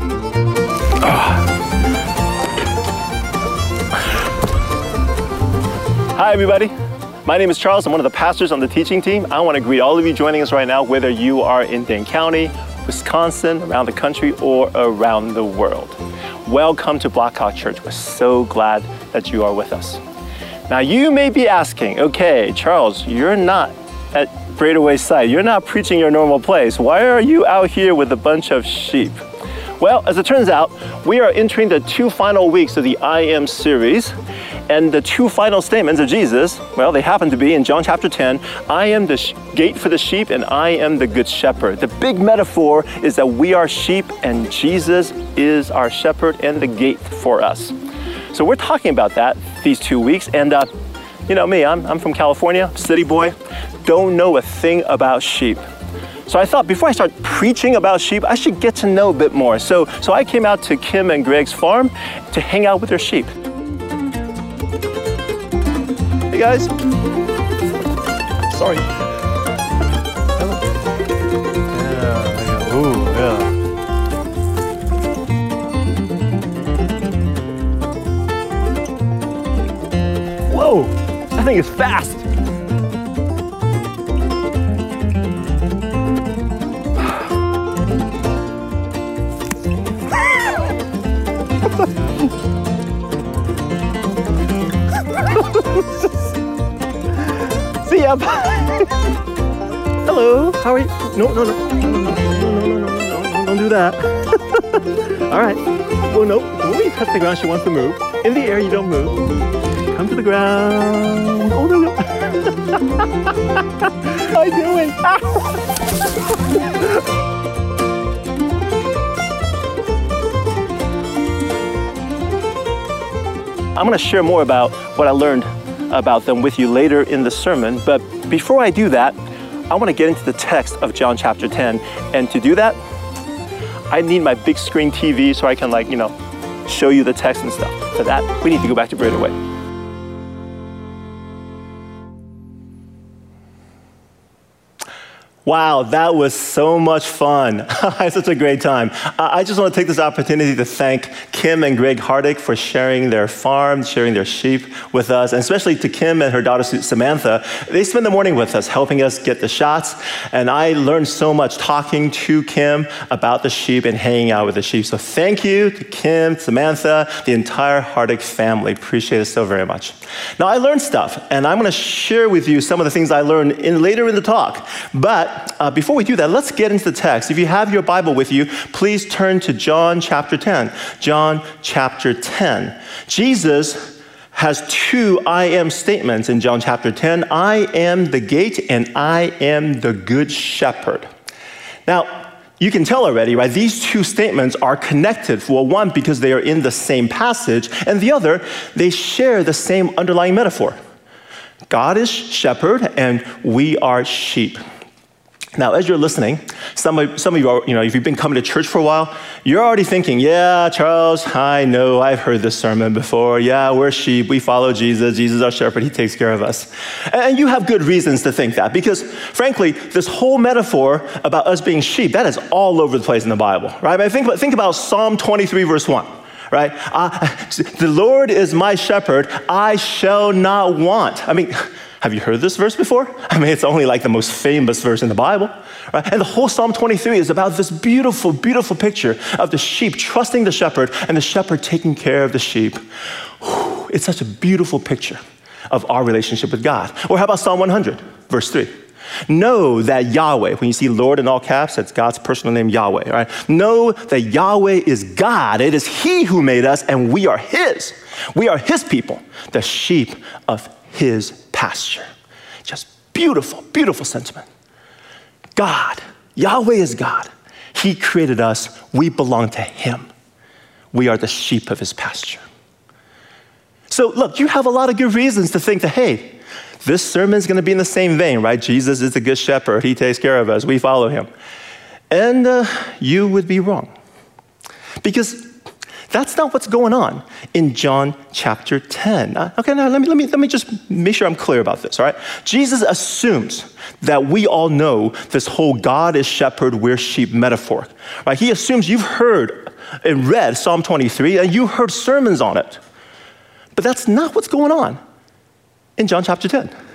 Ah. Hi, everybody. My name is Charles. I'm one of the pastors on the teaching team. I want to greet all of you joining us right now, whether you are in Dane County, Wisconsin, around the country, or around the world. Welcome to Blackhawk Church. We're so glad that you are with us. Now, you may be asking, okay, Charles, you're not at Braidaway site. You're not preaching your normal place. Why are you out here with a bunch of sheep? Well, as it turns out, we are entering the two final weeks of the I Am series. And the two final statements of Jesus, well, they happen to be in John chapter 10 I am the gate for the sheep, and I am the good shepherd. The big metaphor is that we are sheep, and Jesus is our shepherd and the gate for us. So we're talking about that these two weeks. And uh, you know me, I'm, I'm from California, city boy, don't know a thing about sheep. So I thought before I start preaching about sheep, I should get to know a bit more. So, so I came out to Kim and Greg's farm to hang out with their sheep. Hey guys. Sorry. Yeah, Ooh, yeah. Whoa, that thing is fast. Yeah. Hello, how are you? No, no, no. No, no, no, no, no, no, no, don't do that. All right. Well, no, when you touch the ground, she wants to move. In the air, you don't move. Come to the ground. Oh, no, no. how are you doing? I'm going to share more about what I learned about them with you later in the sermon. But before I do that, I want to get into the text of John chapter 10. And to do that, I need my big screen TV so I can, like, you know, show you the text and stuff. For that, we need to go back to Braidaway. Wow, that was so much fun. I had such a great time. I just want to take this opportunity to thank Kim and Greg Hardick for sharing their farm, sharing their sheep with us, and especially to Kim and her daughter Samantha. They spent the morning with us, helping us get the shots, and I learned so much talking to Kim about the sheep and hanging out with the sheep. So thank you to Kim, Samantha, the entire Hardick family. Appreciate it so very much. Now, I learned stuff, and I'm going to share with you some of the things I learned in, later in the talk. But uh, before we do that, let's get into the text. If you have your Bible with you, please turn to John chapter 10. John chapter 10. Jesus has two I am statements in John chapter 10 I am the gate, and I am the good shepherd. Now, you can tell already, right? These two statements are connected. Well, one, because they are in the same passage, and the other, they share the same underlying metaphor. God is shepherd, and we are sheep. Now, as you're listening, some of, some of you are, you know, if you've been coming to church for a while, you're already thinking, yeah, Charles, I know, I've heard this sermon before. Yeah, we're sheep, we follow Jesus, Jesus is our shepherd, he takes care of us. And you have good reasons to think that because, frankly, this whole metaphor about us being sheep, that is all over the place in the Bible, right? I mean, think, think about Psalm 23, verse 1 right? The Lord is my shepherd, I shall not want. I mean, have you heard this verse before? I mean, it's only like the most famous verse in the Bible, right? And the whole Psalm 23 is about this beautiful, beautiful picture of the sheep trusting the shepherd and the shepherd taking care of the sheep. Whew, it's such a beautiful picture of our relationship with God. Or how about Psalm 100, verse 3? Know that Yahweh, when you see Lord in all caps, that's God's personal name, Yahweh, right? Know that Yahweh is God. It is He who made us, and we are His. We are His people, the sheep of His pasture. Just beautiful, beautiful sentiment. God, Yahweh is God. He created us, we belong to Him. We are the sheep of His pasture. So, look, you have a lot of good reasons to think that, hey, this sermon is going to be in the same vein, right? Jesus is the good shepherd. He takes care of us. We follow him. And uh, you would be wrong. Because that's not what's going on in John chapter 10. Uh, okay, now let me, let, me, let me just make sure I'm clear about this, all right? Jesus assumes that we all know this whole God is shepherd, we're sheep metaphor, right? He assumes you've heard and read Psalm 23 and you heard sermons on it. But that's not what's going on. in John chapter 10.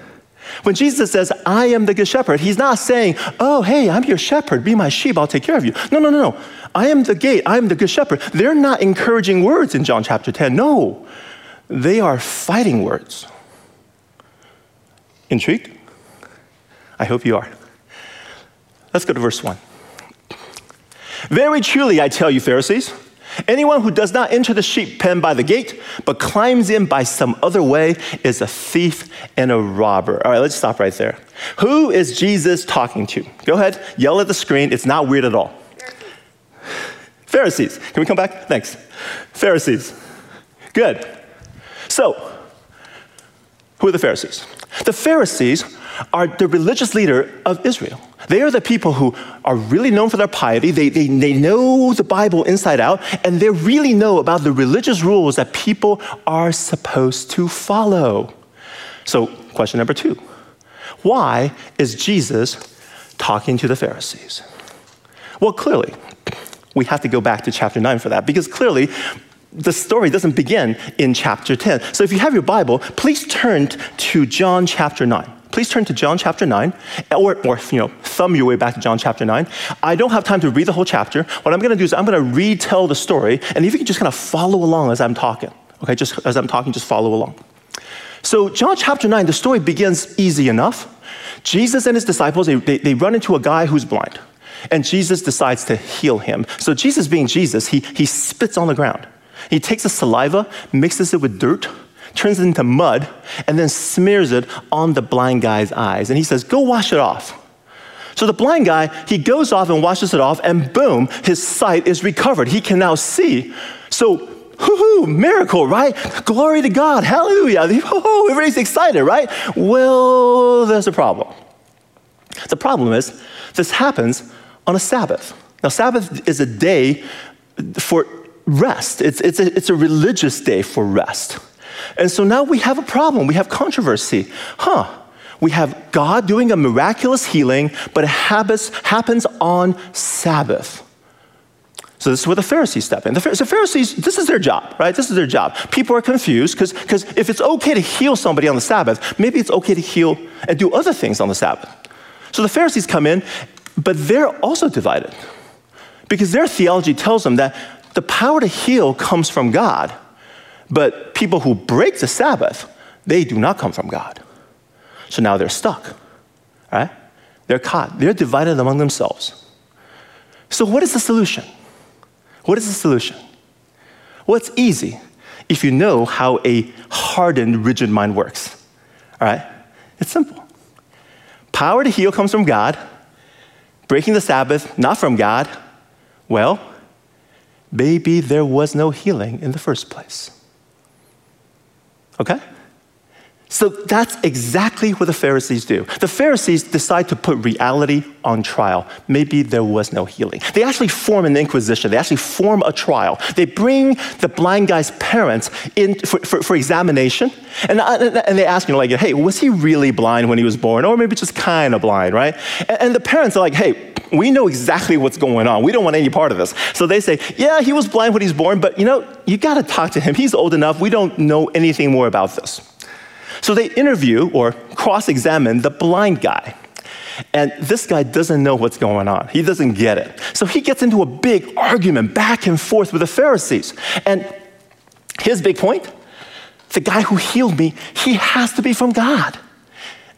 When Jesus says, I am the good shepherd, he's not saying, Oh, hey, I'm your shepherd, be my sheep, I'll take care of you. No, no, no, no. I am the gate, I am the good shepherd. They're not encouraging words in John chapter 10. No, they are fighting words. Intrigued? I hope you are. Let's go to verse 1. Very truly, I tell you, Pharisees, anyone who does not enter the sheep pen by the gate, but climbs in by some other way, is a thief and a robber. All right, let's stop right there. Who is Jesus talking to? Go ahead, yell at the screen. It's not weird at all. Pharisees. Can we come back? Thanks. Pharisees. Good. So, who are the Pharisees? The Pharisees are the religious leader of Israel. They are the people who are really known for their piety. They, they, they know the Bible inside out, and they really know about the religious rules that people are supposed to follow. So, question number two Why is Jesus talking to the Pharisees? Well, clearly, we have to go back to chapter 9 for that, because clearly, the story doesn't begin in chapter 10. So if you have your Bible, please turn to John chapter 9. Please turn to John chapter 9, or, or you know, thumb your way back to John chapter 9. I don't have time to read the whole chapter. What I'm going to do is I'm going to retell the story, and if you can just kind of follow along as I'm talking, okay, just as I'm talking, just follow along. So, John chapter 9, the story begins easy enough. Jesus and his disciples, they, they, they run into a guy who's blind, and Jesus decides to heal him. So, Jesus being Jesus, he, he spits on the ground. He takes the saliva, mixes it with dirt, turns it into mud, and then smears it on the blind guy's eyes. And he says, Go wash it off. So the blind guy, he goes off and washes it off, and boom, his sight is recovered. He can now see. So, hoo hoo, miracle, right? Glory to God, hallelujah. everybody's excited, right? Well, there's a problem. The problem is, this happens on a Sabbath. Now, Sabbath is a day for rest, it's, it's, a, it's a religious day for rest. And so now we have a problem. We have controversy. Huh. We have God doing a miraculous healing, but it happens, on Sabbath. So this is where the Pharisees step in. The, Pharisees, this is their job, right? This is their job. People are confused because if it's okay to heal somebody on the Sabbath, maybe it's okay to heal and do other things on the Sabbath. So the Pharisees come in, but they're also divided because their theology tells them that the power to heal comes from God, but people who break the Sabbath, they do not come from God. So now they're stuck, right? They're caught. They're divided among themselves. So, what is the solution? What is the solution? Well, it's easy if you know how a hardened, rigid mind works. All right? It's simple. Power to heal comes from God. Breaking the Sabbath, not from God. Well, maybe there was no healing in the first place. Okay? So that's exactly what the Pharisees do. The Pharisees decide to put reality on trial. Maybe there was no healing. They actually form an inquisition, they actually form a trial. They bring the blind guy's parents in for, for, for examination, and, uh, and they ask, you know, like, hey, was he really blind when he was born? Or maybe just kind of blind, right? And, and the parents are like, hey, we know exactly what's going on. We don't want any part of this. So they say, yeah, he was blind when he's born, but you know, you got to talk to him. He's old enough. We don't know anything more about this. So they interview or cross examine the blind guy. And this guy doesn't know what's going on. He doesn't get it. So he gets into a big argument back and forth with the Pharisees. And his big point the guy who healed me, he has to be from God.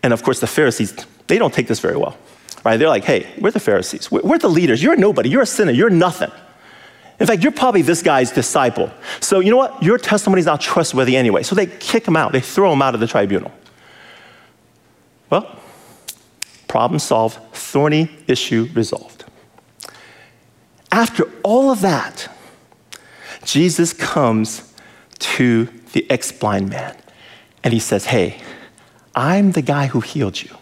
And of course, the Pharisees, they don't take this very well right? They're like, hey, we're the Pharisees. We're the leaders. You're nobody. You're a sinner. You're nothing. In fact, you're probably this guy's disciple. So, you know what? Your testimony is not trustworthy anyway. So they kick him out, they throw him out of the tribunal. Well, problem solved, thorny issue resolved. After all of that, Jesus comes to the ex blind man and he says, Hey, I'm the guy who healed you.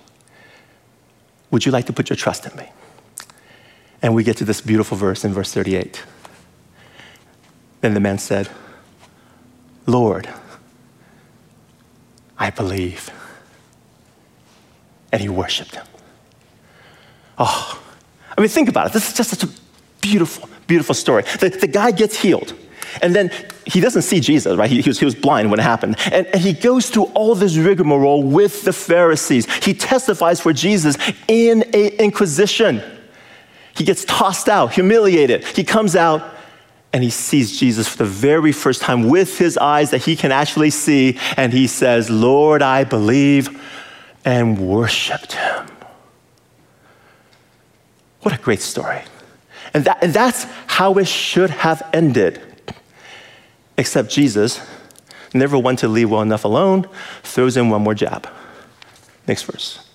Would you like to put your trust in me? And we get to this beautiful verse in verse 38. Then the man said, Lord, I believe. And he worshiped him. Oh, I mean, think about it. This is just such a beautiful, beautiful story. The, the guy gets healed. And then he doesn't see Jesus, right? He, he, was, he was blind when it happened. And, and he goes through all this rigmarole with the Pharisees. He testifies for Jesus in a inquisition. He gets tossed out, humiliated. He comes out and he sees Jesus for the very first time with his eyes that he can actually see. And he says, Lord, I believe, and worshiped him. What a great story. And, that, and that's how it should have ended. Except Jesus never went to leave well enough alone, throws in one more jab. Next verse.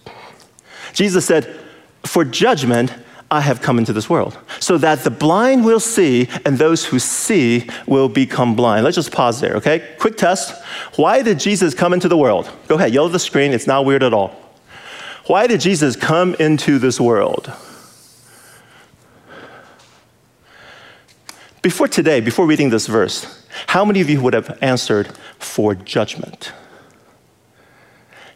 Jesus said, For judgment I have come into this world, so that the blind will see and those who see will become blind. Let's just pause there, okay? Quick test. Why did Jesus come into the world? Go ahead, yell at the screen, it's not weird at all. Why did Jesus come into this world? Before today, before reading this verse, how many of you would have answered for judgment?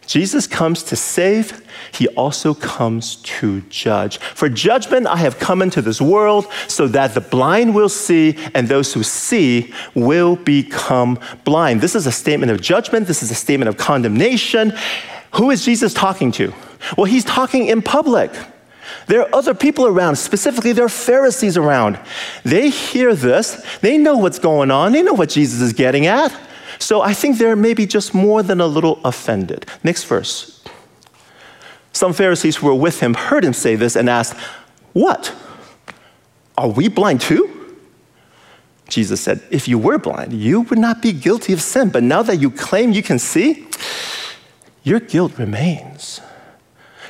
Jesus comes to save, he also comes to judge. For judgment, I have come into this world so that the blind will see and those who see will become blind. This is a statement of judgment, this is a statement of condemnation. Who is Jesus talking to? Well, he's talking in public. There are other people around, specifically, there are Pharisees around. They hear this, they know what's going on, they know what Jesus is getting at. So I think they're maybe just more than a little offended. Next verse. Some Pharisees who were with him heard him say this and asked, What? Are we blind too? Jesus said, If you were blind, you would not be guilty of sin. But now that you claim you can see, your guilt remains.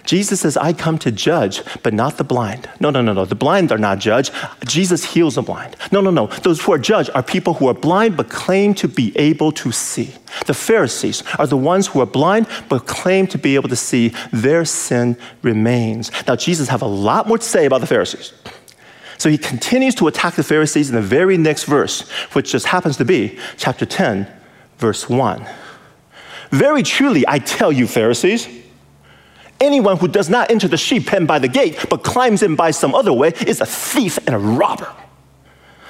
Jesus says, I come to judge, but not the blind. No, no, no, no. The blind are not judged. Jesus heals the blind. No, no, no. Those who are judged are people who are blind but claim to be able to see. The Pharisees are the ones who are blind but claim to be able to see. Their sin remains. Now, Jesus have a lot more to say about the Pharisees. So he continues to attack the Pharisees in the very next verse, which just happens to be chapter 10, verse 1. Very truly, I tell you, Pharisees, Anyone who does not enter the sheep pen by the gate, but climbs in by some other way, is a thief and a robber.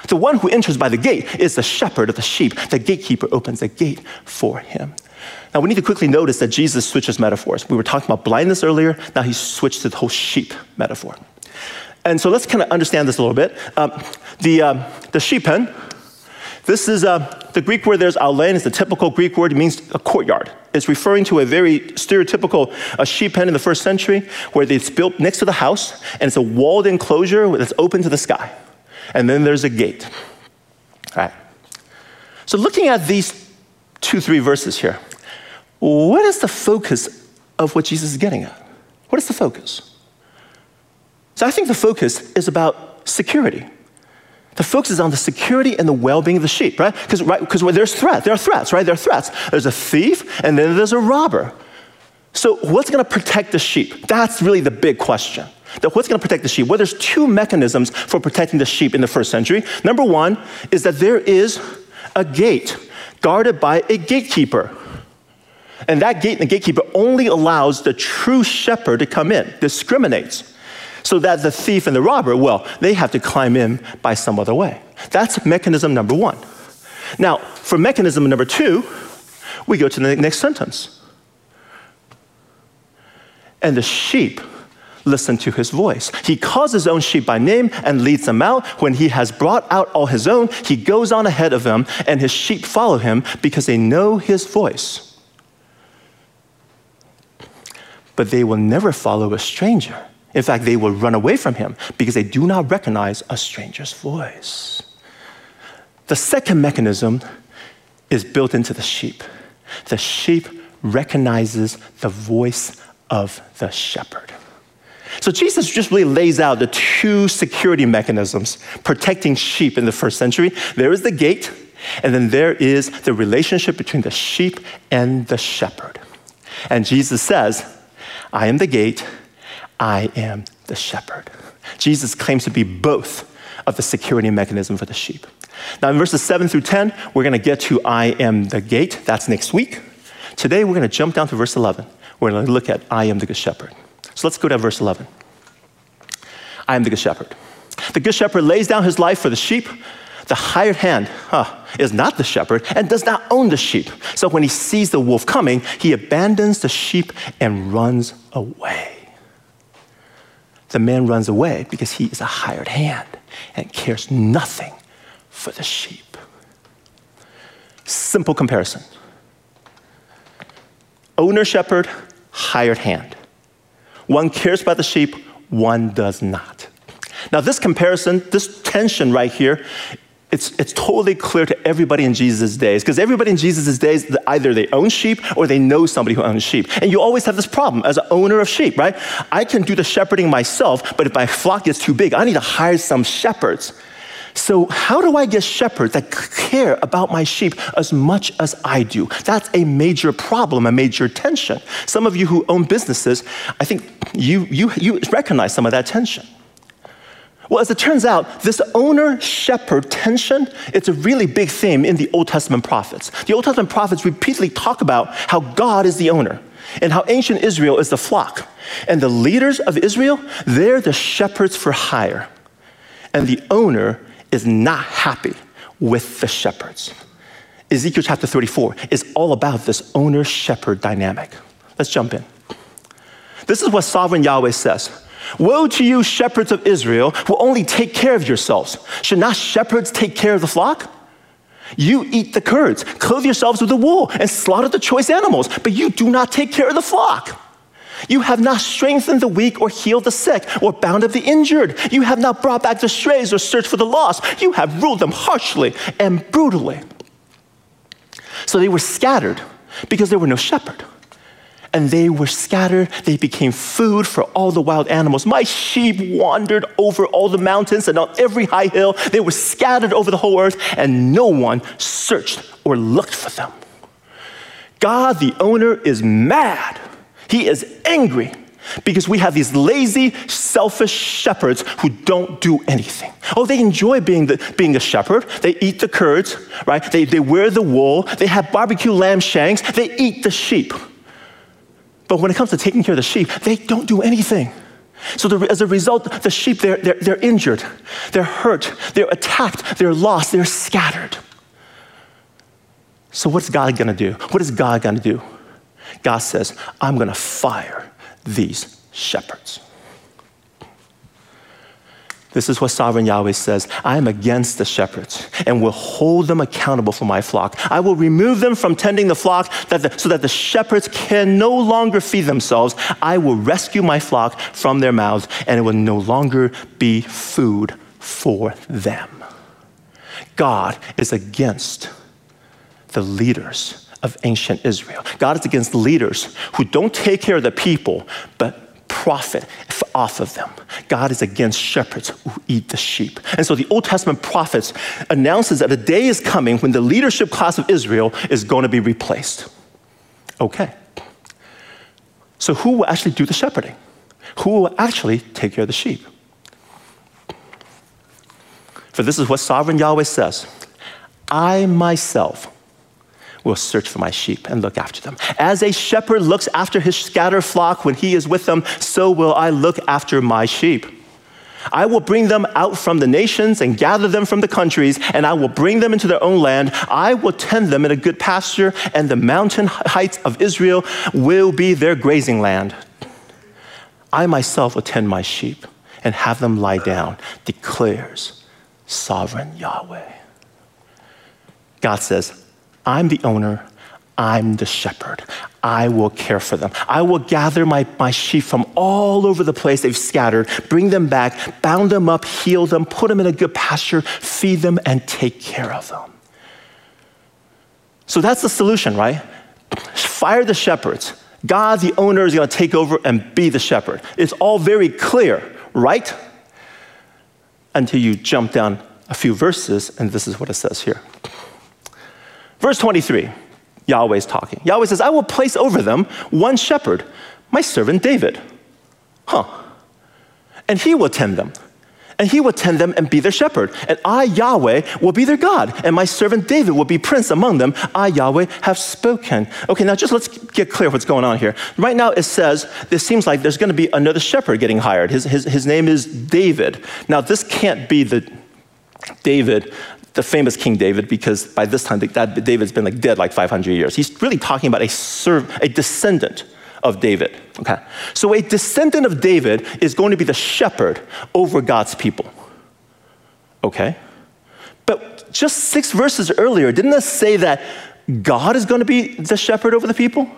The one who enters by the gate is the shepherd of the sheep. The gatekeeper opens the gate for him. Now, we need to quickly notice that Jesus switches metaphors. We were talking about blindness earlier, now he switched to the whole sheep metaphor. And so let's kind of understand this a little bit. Um, the, uh, the sheep pen, this is uh, the Greek word there's alein is the typical Greek word. It means a courtyard. It's referring to a very stereotypical sheep pen in the first century where it's built next to the house and it's a walled enclosure that's open to the sky. And then there's a gate. All right. So looking at these two, three verses here, what is the focus of what Jesus is getting at? What is the focus? So I think the focus is about security. The focus is on the security and the well-being of the sheep, right? Because right, there's threat, there are threats, right? There are threats. There's a thief, and then there's a robber. So what's going to protect the sheep? That's really the big question. That what's going to protect the sheep? Well, there's two mechanisms for protecting the sheep in the first century. Number one is that there is a gate guarded by a gatekeeper. And that gate and the gatekeeper only allows the true shepherd to come in, discriminates so that the thief and the robber, well, they have to climb in by some other way. That's mechanism number one. Now, for mechanism number two, we go to the next sentence. And the sheep listen to his voice. He calls his own sheep by name and leads them out. When he has brought out all his own, he goes on ahead of them, and his sheep follow him because they know his voice. But they will never follow a stranger in fact, they will run away from him because they do not recognize a stranger's voice. The second mechanism is built into the sheep. The sheep recognizes the voice of the shepherd. So Jesus just really lays out the two security mechanisms protecting sheep in the first century. There is the gate, and then there is the relationship between the sheep and the shepherd. And Jesus says, I am the gate, I am the shepherd. Jesus claims to be both of the security mechanism for the sheep. Now, in verses 7 through 10, we're going to get to I am the gate. That's next week. Today, we're going to jump down to verse 11. We're going to look at I am the good shepherd. So let's go to verse 11. I am the good shepherd. The good shepherd lays down his life for the sheep. The hired hand huh, is not the shepherd and does not own the sheep. So when he sees the wolf coming, he abandons the sheep and runs away. The man runs away because he is a hired hand and cares nothing for the sheep. Simple comparison owner shepherd, hired hand. One cares about the sheep, one does not. Now, this comparison, this tension right here, it's, it's totally clear to everybody in Jesus' days because everybody in Jesus' days, either they own sheep or they know somebody who owns sheep. And you always have this problem as an owner of sheep, right? I can do the shepherding myself, but if my flock gets too big, I need to hire some shepherds. So, how do I get shepherds that care about my sheep as much as I do? That's a major problem, a major tension. Some of you who own businesses, I think you, you, you recognize some of that tension. Well, as it turns out, this owner shepherd tension, it's a really big theme in the Old Testament prophets. The Old Testament prophets repeatedly talk about how God is the owner and how ancient Israel is the flock. And the leaders of Israel, they're the shepherds for hire. And the owner is not happy with the shepherds. Ezekiel chapter 34 is all about this owner shepherd dynamic. Let's jump in. This is what sovereign Yahweh says Woe to you, shepherds of Israel, who only take care of yourselves. Should not shepherds take care of the flock? You eat the curds, clothe yourselves with the wool, and slaughter the choice animals, but you do not take care of the flock. You have not strengthened the weak or healed the sick or bound up the injured. You have not brought back the strays or searched for the lost. You have ruled them harshly and brutally. So they were scattered because there were no shepherd and they were scattered. They became food for all the wild animals. My sheep wandered over all the mountains and on every high hill. They were scattered over the whole earth, and no one searched or looked for them. God, the owner, is mad. He is angry because we have these lazy, selfish shepherds who don't do anything. Oh, they enjoy being the, being a shepherd. They eat the curds, right? They, they wear the wool. They have barbecue lamb shanks. They eat the sheep. But when it comes to taking care of the sheep, they don't do anything. So the, as a result, the sheep, they're, they're, they're injured, they're hurt, they're attacked, they're lost, they're scattered. So what's God gonna do? What is God gonna do? God says, I'm gonna fire these shepherds. This is what sovereign Yahweh says I am against the shepherds and will hold them accountable for my flock. I will remove them from tending the flock that the, so that the shepherds can no longer feed themselves. I will rescue my flock from their mouths, and it will no longer be food for them. God is against the leaders of ancient Israel. God is against leaders who don't take care of the people, but profit off of them. God is against shepherds who eat the sheep. And so the Old Testament prophets announces that a day is coming when the leadership class of Israel is going to be replaced. Okay. So who will actually do the shepherding? Who will actually take care of the sheep? For this is what sovereign Yahweh says I myself will search for my sheep and look after them. As a shepherd looks after his scattered flock when he is with them, so will I look after my sheep. I will bring them out from the nations and gather them from the countries, and I will bring them into their own land. I will tend them in a good pasture, and the mountain heights of Israel will be their grazing land. I myself will tend my sheep and have them lie down, declares sovereign Yahweh. God says, I'm the owner, I'm the shepherd. I will care for them. I will gather my, my sheep from all over the place they've scattered, bring them back, bound them up, heal them, put them in a good pasture, feed them, and take care of them. So that's the solution, right? Fire the shepherds. God, the owner, is going to take over and be the shepherd. It's all very clear, right? Until you jump down a few verses, and this is what it says here. Verse 23, Yahweh's talking. Yahweh says, I will place over them one shepherd, my servant David. Huh. And he will tend them. And he will tend them and be their shepherd. And I, Yahweh, will be their God. And my servant David will be prince among them. I, Yahweh, have spoken. Okay, now just let's get clear what's going on here. Right now it says, this seems like there's going to be another shepherd getting hired. His, his, his name is David. Now, this can't be the David the famous King David, because by this time David's been like dead like 500 years. He's really talking about a, serv- a descendant of David. Okay, so a descendant of David is going to be the shepherd over God's people. Okay, but just six verses earlier, didn't it say that God is going to be the shepherd over the people?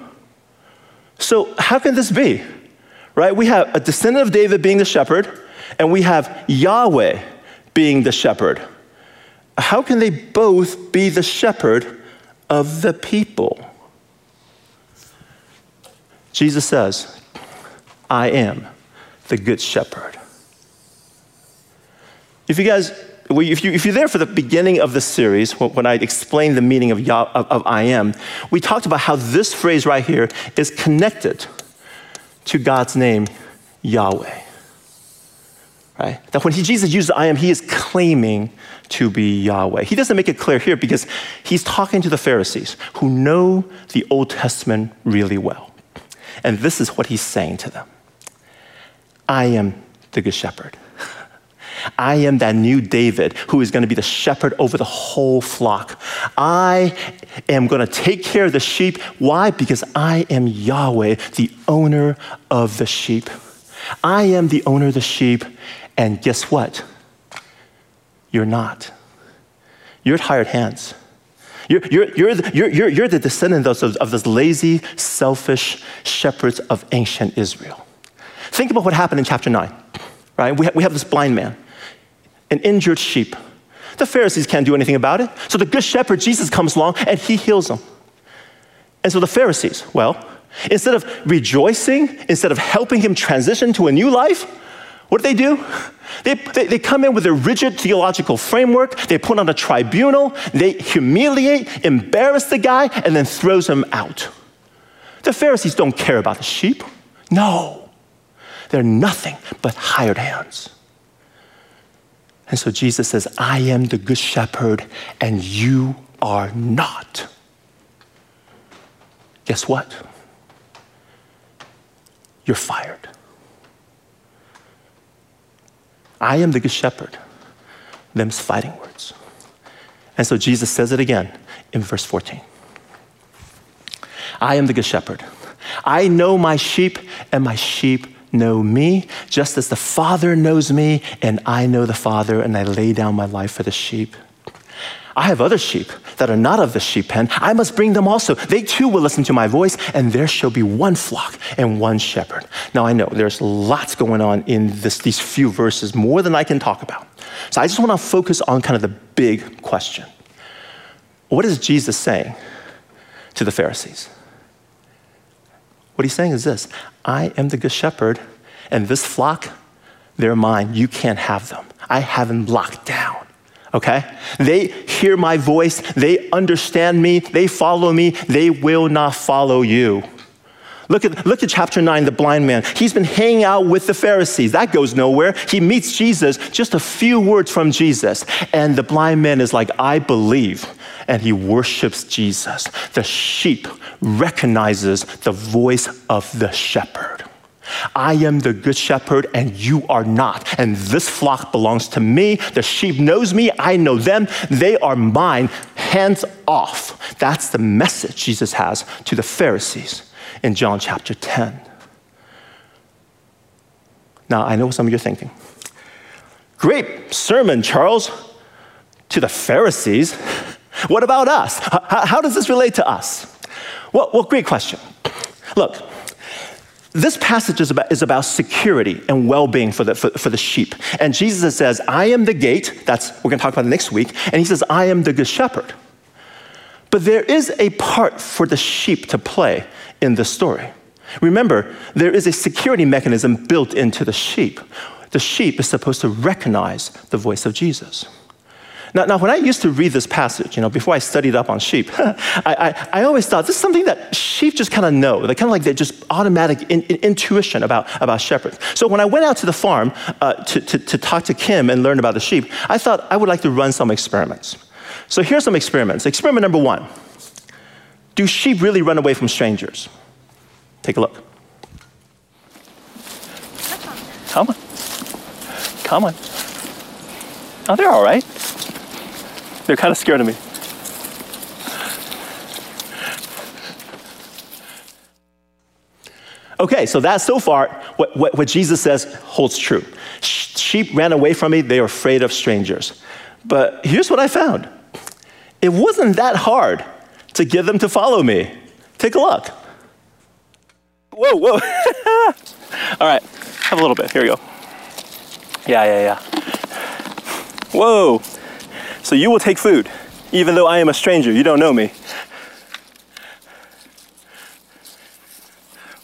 So how can this be? Right? We have a descendant of David being the shepherd, and we have Yahweh being the shepherd. How can they both be the shepherd of the people? Jesus says, I am the good shepherd. If you guys, if, you, if you're there for the beginning of the series, when I explained the meaning of, Yah, of, of I am, we talked about how this phrase right here is connected to God's name, Yahweh. Right? That when he, Jesus uses I am, he is claiming to be Yahweh. He doesn't make it clear here because he's talking to the Pharisees who know the Old Testament really well. And this is what he's saying to them I am the Good Shepherd. I am that new David who is going to be the shepherd over the whole flock. I am going to take care of the sheep. Why? Because I am Yahweh, the owner of the sheep. I am the owner of the sheep. And guess what? You're not. You're hired hands. You're, you're, you're, the, you're, you're, you're the descendant of, of those lazy, selfish shepherds of ancient Israel. Think about what happened in chapter 9, right? We, ha- we have this blind man, an injured sheep. The Pharisees can't do anything about it. So the good shepherd, Jesus, comes along and he heals him. And so the Pharisees, well, instead of rejoicing, instead of helping him transition to a new life, what do they do? They, they, they, come in with a rigid theological framework. They put on a tribunal. They humiliate, embarrass the guy, and then throws him out. The Pharisees don't care about the sheep. No, they're nothing but hired hands. And so Jesus says, I am the good shepherd, and you are not. Guess what? You're fired. I am the good shepherd. Them's fighting words. And so Jesus says it again in verse 14. I am the good shepherd. I know my sheep, and my sheep know me, just as the Father knows me, and I know the Father, and I lay down my life for the sheep. I have other sheep that are not of the sheep pen. I must bring them also. They too will listen to my voice, and there shall be one flock and one shepherd. Now, I know there's lots going on in this, these few verses, more than I can talk about. So I just want to focus on kind of the big question What is Jesus saying to the Pharisees? What he's saying is this I am the good shepherd, and this flock, they're mine. You can't have them. I have them locked down okay? They hear my voice, they understand me, they follow me, they will not follow you. Look at, look at chapter 9, the blind man. He's been hanging out with the Pharisees. That goes nowhere. He meets Jesus, just a few words from Jesus. And the blind man is like, I believe. And he worships Jesus. The sheep recognizes the voice of the shepherd. I am the good shepherd and you are not. And this flock belongs to me. The sheep knows me. I know them. They are mine. Hands off. That's the message Jesus has to the Pharisees in John chapter 10. Now, I know some of you are thinking, great sermon, Charles, to the Pharisees. What about us? How, how does this relate to us? Well, well, great question. Look, this passage is about, is about security and well being for the, for, for, the sheep. And Jesus says, I am the gate. That's, we're going to talk about next week. And he says, I am the good shepherd. But there is a part for the sheep to play in this story. Remember, there is a security mechanism built into the sheep. The sheep is supposed to recognize the voice of Jesus. Now, now, when I used to read this passage, you know, before I studied up on sheep, I, I, I, always thought this is something that sheep just kind of know. They kind of like they're just automatic in, in, intuition about, about shepherds. So when I went out to the farm uh, to, to, to talk to Kim and learn about the sheep, I thought I would like to run some experiments. So here's some experiments. Experiment number one Do sheep really run away from strangers? Take a look. Come on. Come on. Oh, they're all right. They're kind of scared of me. Okay, so that so far, what, what, what Jesus says holds true. Sheep ran away from me, they are afraid of strangers. But here's what I found it wasn't that hard to get them to follow me. Take a look. Whoa, whoa. All right, have a little bit. Here we go. Yeah, yeah, yeah. Whoa. So you will take food, even though I am a stranger. You don't know me.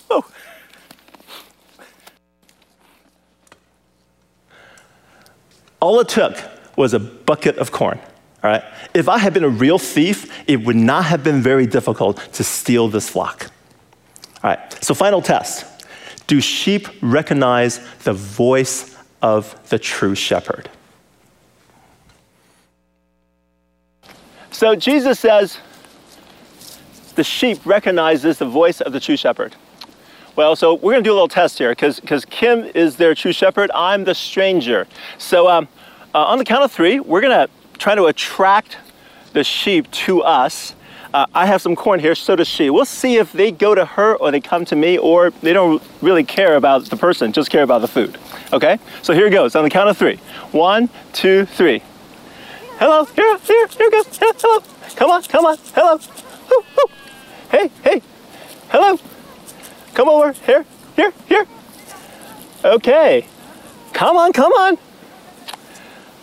Whoa. All it took was a bucket of corn. All right? If I had been a real thief, it would not have been very difficult to steal this flock. All right, so final test. Do sheep recognize the voice of the true shepherd? So Jesus says the sheep recognizes the voice of the true shepherd. Well, so we're going to do a little test here because Kim is their true shepherd. I'm the stranger. So um, uh, on the count of three, we're going to try to attract the sheep to us. Uh, I have some corn here, so does she. We'll see if they go to her or they come to me or they don't really care about the person, just care about the food. Okay? So here it goes on the count of three. One, two, three. Hello, here, here, here we go. Hello. Come on, come on. Hello. Hey, hey. Hello. Come over. Here, here, here. Okay. Come on, come on.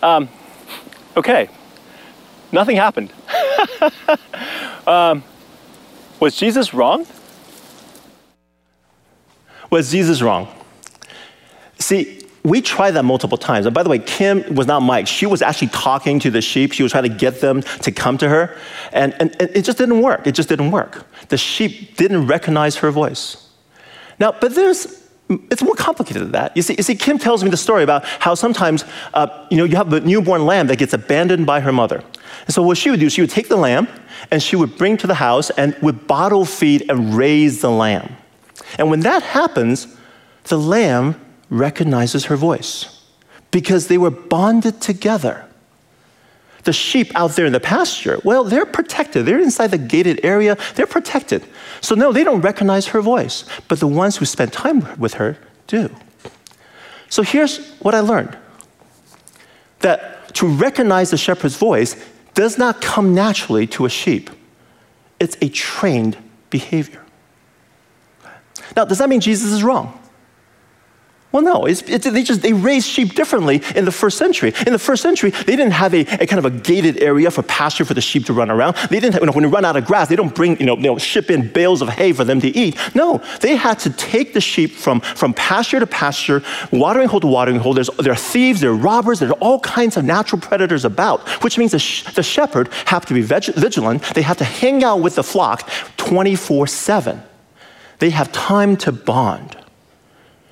Um, okay. Nothing happened. um, was Jesus wrong? Was Jesus wrong? See, we tried that multiple times. And by the way, Kim was not Mike. She was actually talking to the sheep. She was trying to get them to come to her. And, and, and it just didn't work. It just didn't work. The sheep didn't recognize her voice. Now, but there's it's more complicated than that. You see, you see, Kim tells me the story about how sometimes, uh, you know, you have a newborn lamb that gets abandoned by her mother. And so what she would do, she would take the lamb and she would bring to the house and would bottle feed and raise the lamb. And when that happens, the lamb recognizes her voice because they were bonded together. The sheep out there in the pasture, well, they're protected. They're inside the gated area, they're protected. So, no, they don't recognize her voice, but the ones who spend time with her do. So, here's what I learned that to recognize the shepherd's voice does not come naturally to a sheep, it's a trained behavior. Now, does that mean Jesus is wrong? Well, no, it's, it's, they just they raised sheep differently in the first century. In the first century, they didn't have a, a kind of a gated area for pasture for the sheep to run around. They didn't have, you know, when they run out of grass, they don't bring you know, you know ship in bales of hay for them to eat. No, they had to take the sheep from, from pasture to pasture, watering hole to watering hole. There's, there are thieves, there are robbers, there are all kinds of natural predators about, which means the, sh- the shepherd have to be vigilant. They have to hang out with the flock 24 7. They have time to bond.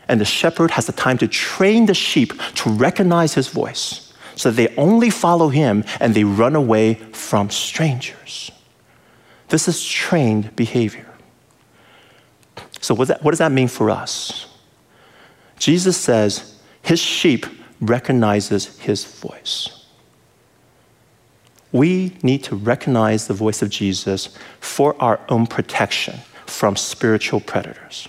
And the shepherd has the time to train the sheep to recognize his voice so they only follow him and they run away from strangers. This is trained behavior. So, what, that, what does that mean for us? Jesus says his sheep recognizes his voice. We need to recognize the voice of Jesus for our own protection from spiritual predators.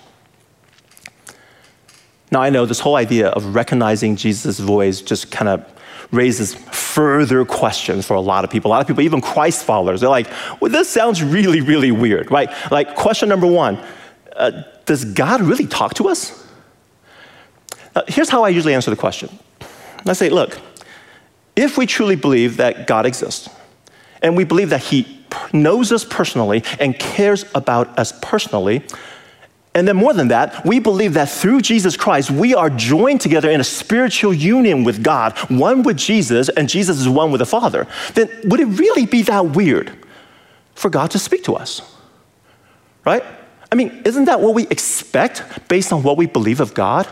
Now, I know this whole idea of recognizing Jesus' voice just kind of raises further questions for a lot of people. A lot of people, even Christ followers, they're like, well, this sounds really, really weird, right? Like, question number one uh, Does God really talk to us? Uh, here's how I usually answer the question I say, look, if we truly believe that God exists, and we believe that He knows us personally and cares about us personally, and then, more than that, we believe that through Jesus Christ, we are joined together in a spiritual union with God, one with Jesus, and Jesus is one with the Father. Then, would it really be that weird for God to speak to us? Right? I mean, isn't that what we expect based on what we believe of God?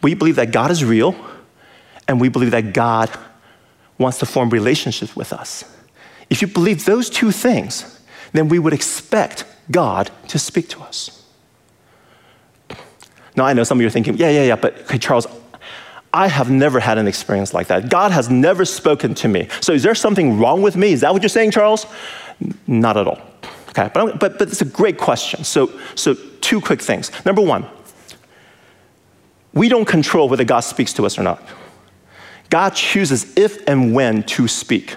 We believe that God is real, and we believe that God wants to form relationships with us. If you believe those two things, then we would expect God to speak to us. Now, I know some of you are thinking, yeah, yeah, yeah, but okay, Charles, I have never had an experience like that. God has never spoken to me. So is there something wrong with me? Is that what you're saying, Charles? Not at all. Okay, but, but, but it's a great question. So, so two quick things. Number one, we don't control whether God speaks to us or not. God chooses if and when to speak.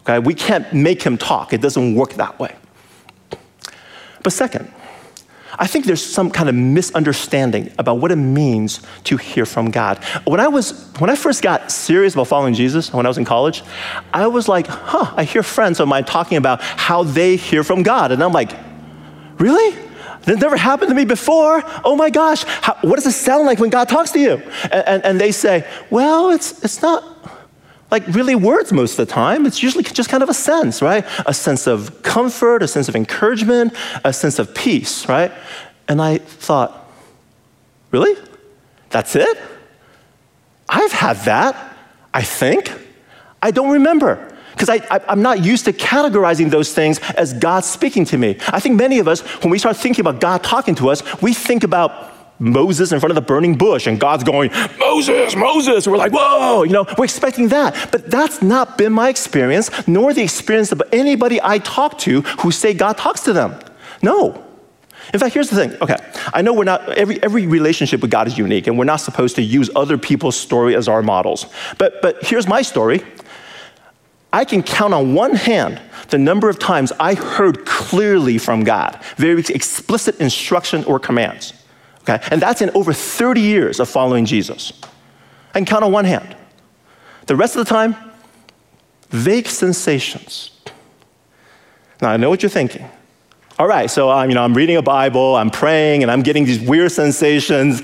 Okay, we can't make him talk. It doesn't work that way. But second, I think there's some kind of misunderstanding about what it means to hear from God. When I was when I first got serious about following Jesus when I was in college, I was like, "Huh, I hear friends of mine talking about how they hear from God." And I'm like, "Really? That never happened to me before. Oh my gosh, how, what does it sound like when God talks to you? And, and, and, they say, well, it's, it's not like really words most of the time. It's usually just kind of a sense, right? A sense of comfort, a sense of encouragement, a sense of peace, right? And I thought, really? That's it? I've had that, I think. I don't remember because I, am not used to categorizing those things as God speaking to me. I think many of us, when we start thinking about God talking to us, we think about Moses in front of the burning bush and God's going, Moses, Moses. We're like, whoa, you know, we're expecting that. But that's not been my experience, nor the experience of anybody I talk to who say God talks to them. No. In fact, here's the thing. Okay, I know we're not, every, every relationship with God is unique, and we're not supposed to use other people's story as our models. But, but here's my story. I can count on one hand the number of times I heard clearly from God, very explicit instruction or commands. Okay? And that's in over 30 years of following Jesus. I can count on one hand. The rest of the time, vague sensations. Now, I know what you're thinking. All right, so I'm, you know, I'm reading a Bible, I'm praying, and I'm getting these weird sensations.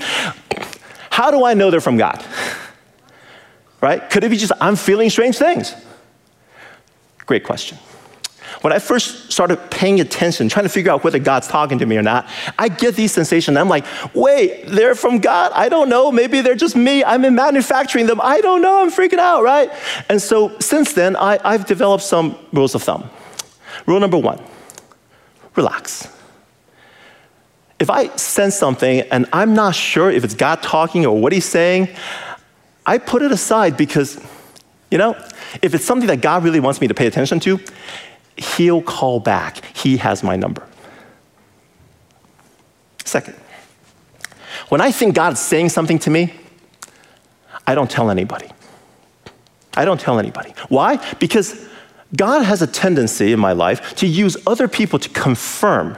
How do I know they're from God? Right? Could it be just I'm feeling strange things? Great question. When I first started paying attention, trying to figure out whether God's talking to me or not, I get these sensations. I'm like, wait, they're from God? I don't know. Maybe they're just me. I'm in manufacturing them. I don't know. I'm freaking out, right? And so since then, I, I've developed some rules of thumb. Rule number one relax. If I sense something and I'm not sure if it's God talking or what he's saying, I put it aside because, you know, if it's something that God really wants me to pay attention to, He'll call back. He has my number. Second, when I think God's saying something to me, I don't tell anybody. I don't tell anybody. Why? Because God has a tendency in my life to use other people to confirm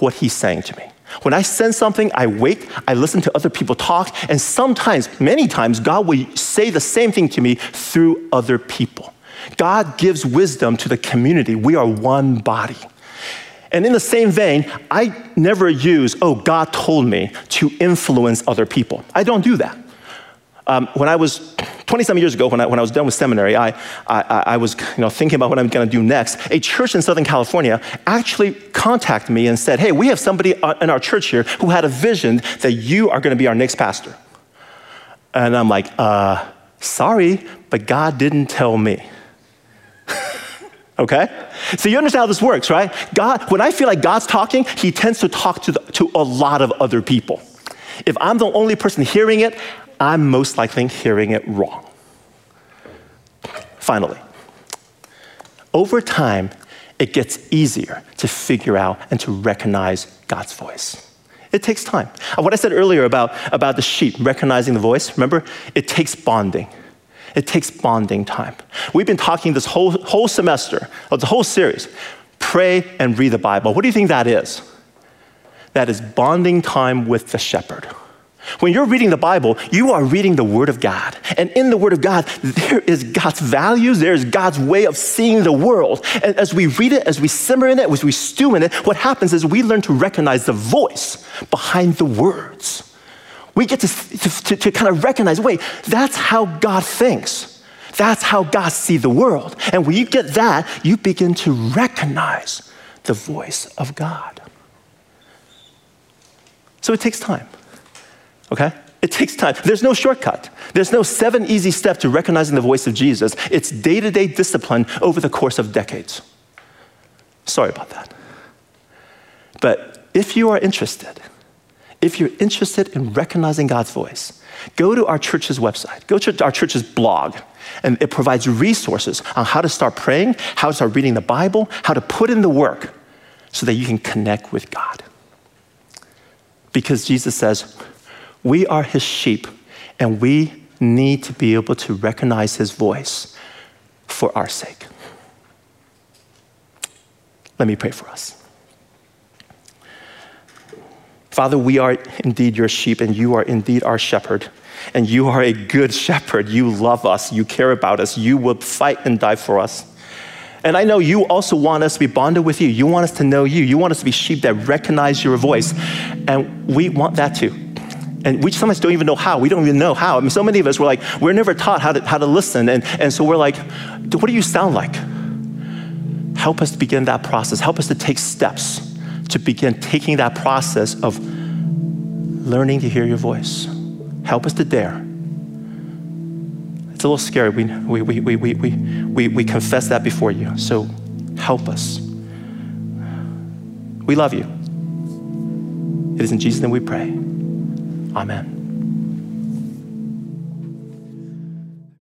what He's saying to me. When I sense something, I wait, I listen to other people talk, and sometimes, many times, God will say the same thing to me through other people. God gives wisdom to the community. We are one body. And in the same vein, I never use, oh, God told me to influence other people. I don't do that. Um, when I was 20 some years ago, when I, when I was done with seminary, I, I, I was you know, thinking about what I'm going to do next. A church in Southern California actually contacted me and said, Hey, we have somebody uh, in our church here who had a vision that you are going to be our next pastor. And I'm like, uh, Sorry, but God didn't tell me. Okay? So you understand how this works, right? God, when I feel like God's talking, He tends to talk to, the, to a lot of other people. If I'm the only person hearing it, I'm most likely hearing it wrong. Finally, over time, it gets easier to figure out and to recognize God's voice. It takes time. What I said earlier about, about the sheep recognizing the voice, remember? It takes bonding. It takes bonding time. We've been talking this whole, whole semester, the whole series, pray and read the Bible. What do you think that is? That is bonding time with the shepherd. When you're reading the Bible, you are reading the Word of God. And in the Word of God, there is God's values, there's God's way of seeing the world. And as we read it, as we simmer in it, as we stew in it, what happens is we learn to recognize the voice behind the words. We get to, to, to kind of recognize wait, that's how God thinks. That's how God sees the world. And when you get that, you begin to recognize the voice of God. So it takes time okay? It takes time. There's no shortcut. There's no seven easy steps to recognizing the voice of Jesus. It's day to day discipline over the course of decades. Sorry about that. But if you are interested, if you're interested in recognizing God's voice, go to our church's website, go to our church's blog, and it provides resources on how to start praying, how to start reading the Bible, how to put in the work so that you can connect with God. Because Jesus says, we are his sheep, and we need to be able to recognize his voice for our sake. Let me pray for us. Father, we are indeed your sheep, and you are indeed our shepherd. And you are a good shepherd. You love us, you care about us, you will fight and die for us. And I know you also want us to be bonded with you. You want us to know you. You want us to be sheep that recognize your voice. And we want that too. And we sometimes don't even know how. We don't even know how. I mean, so many of us were like, we're never taught how to, how to listen. And, and so we're like, what do you sound like? Help us to begin that process. Help us to take steps to begin taking that process of learning to hear your voice. Help us to dare. It's a little scary. We, we, we, we, we, we, we confess that before you. So help us. We love you. It is in Jesus' name we pray. Amen.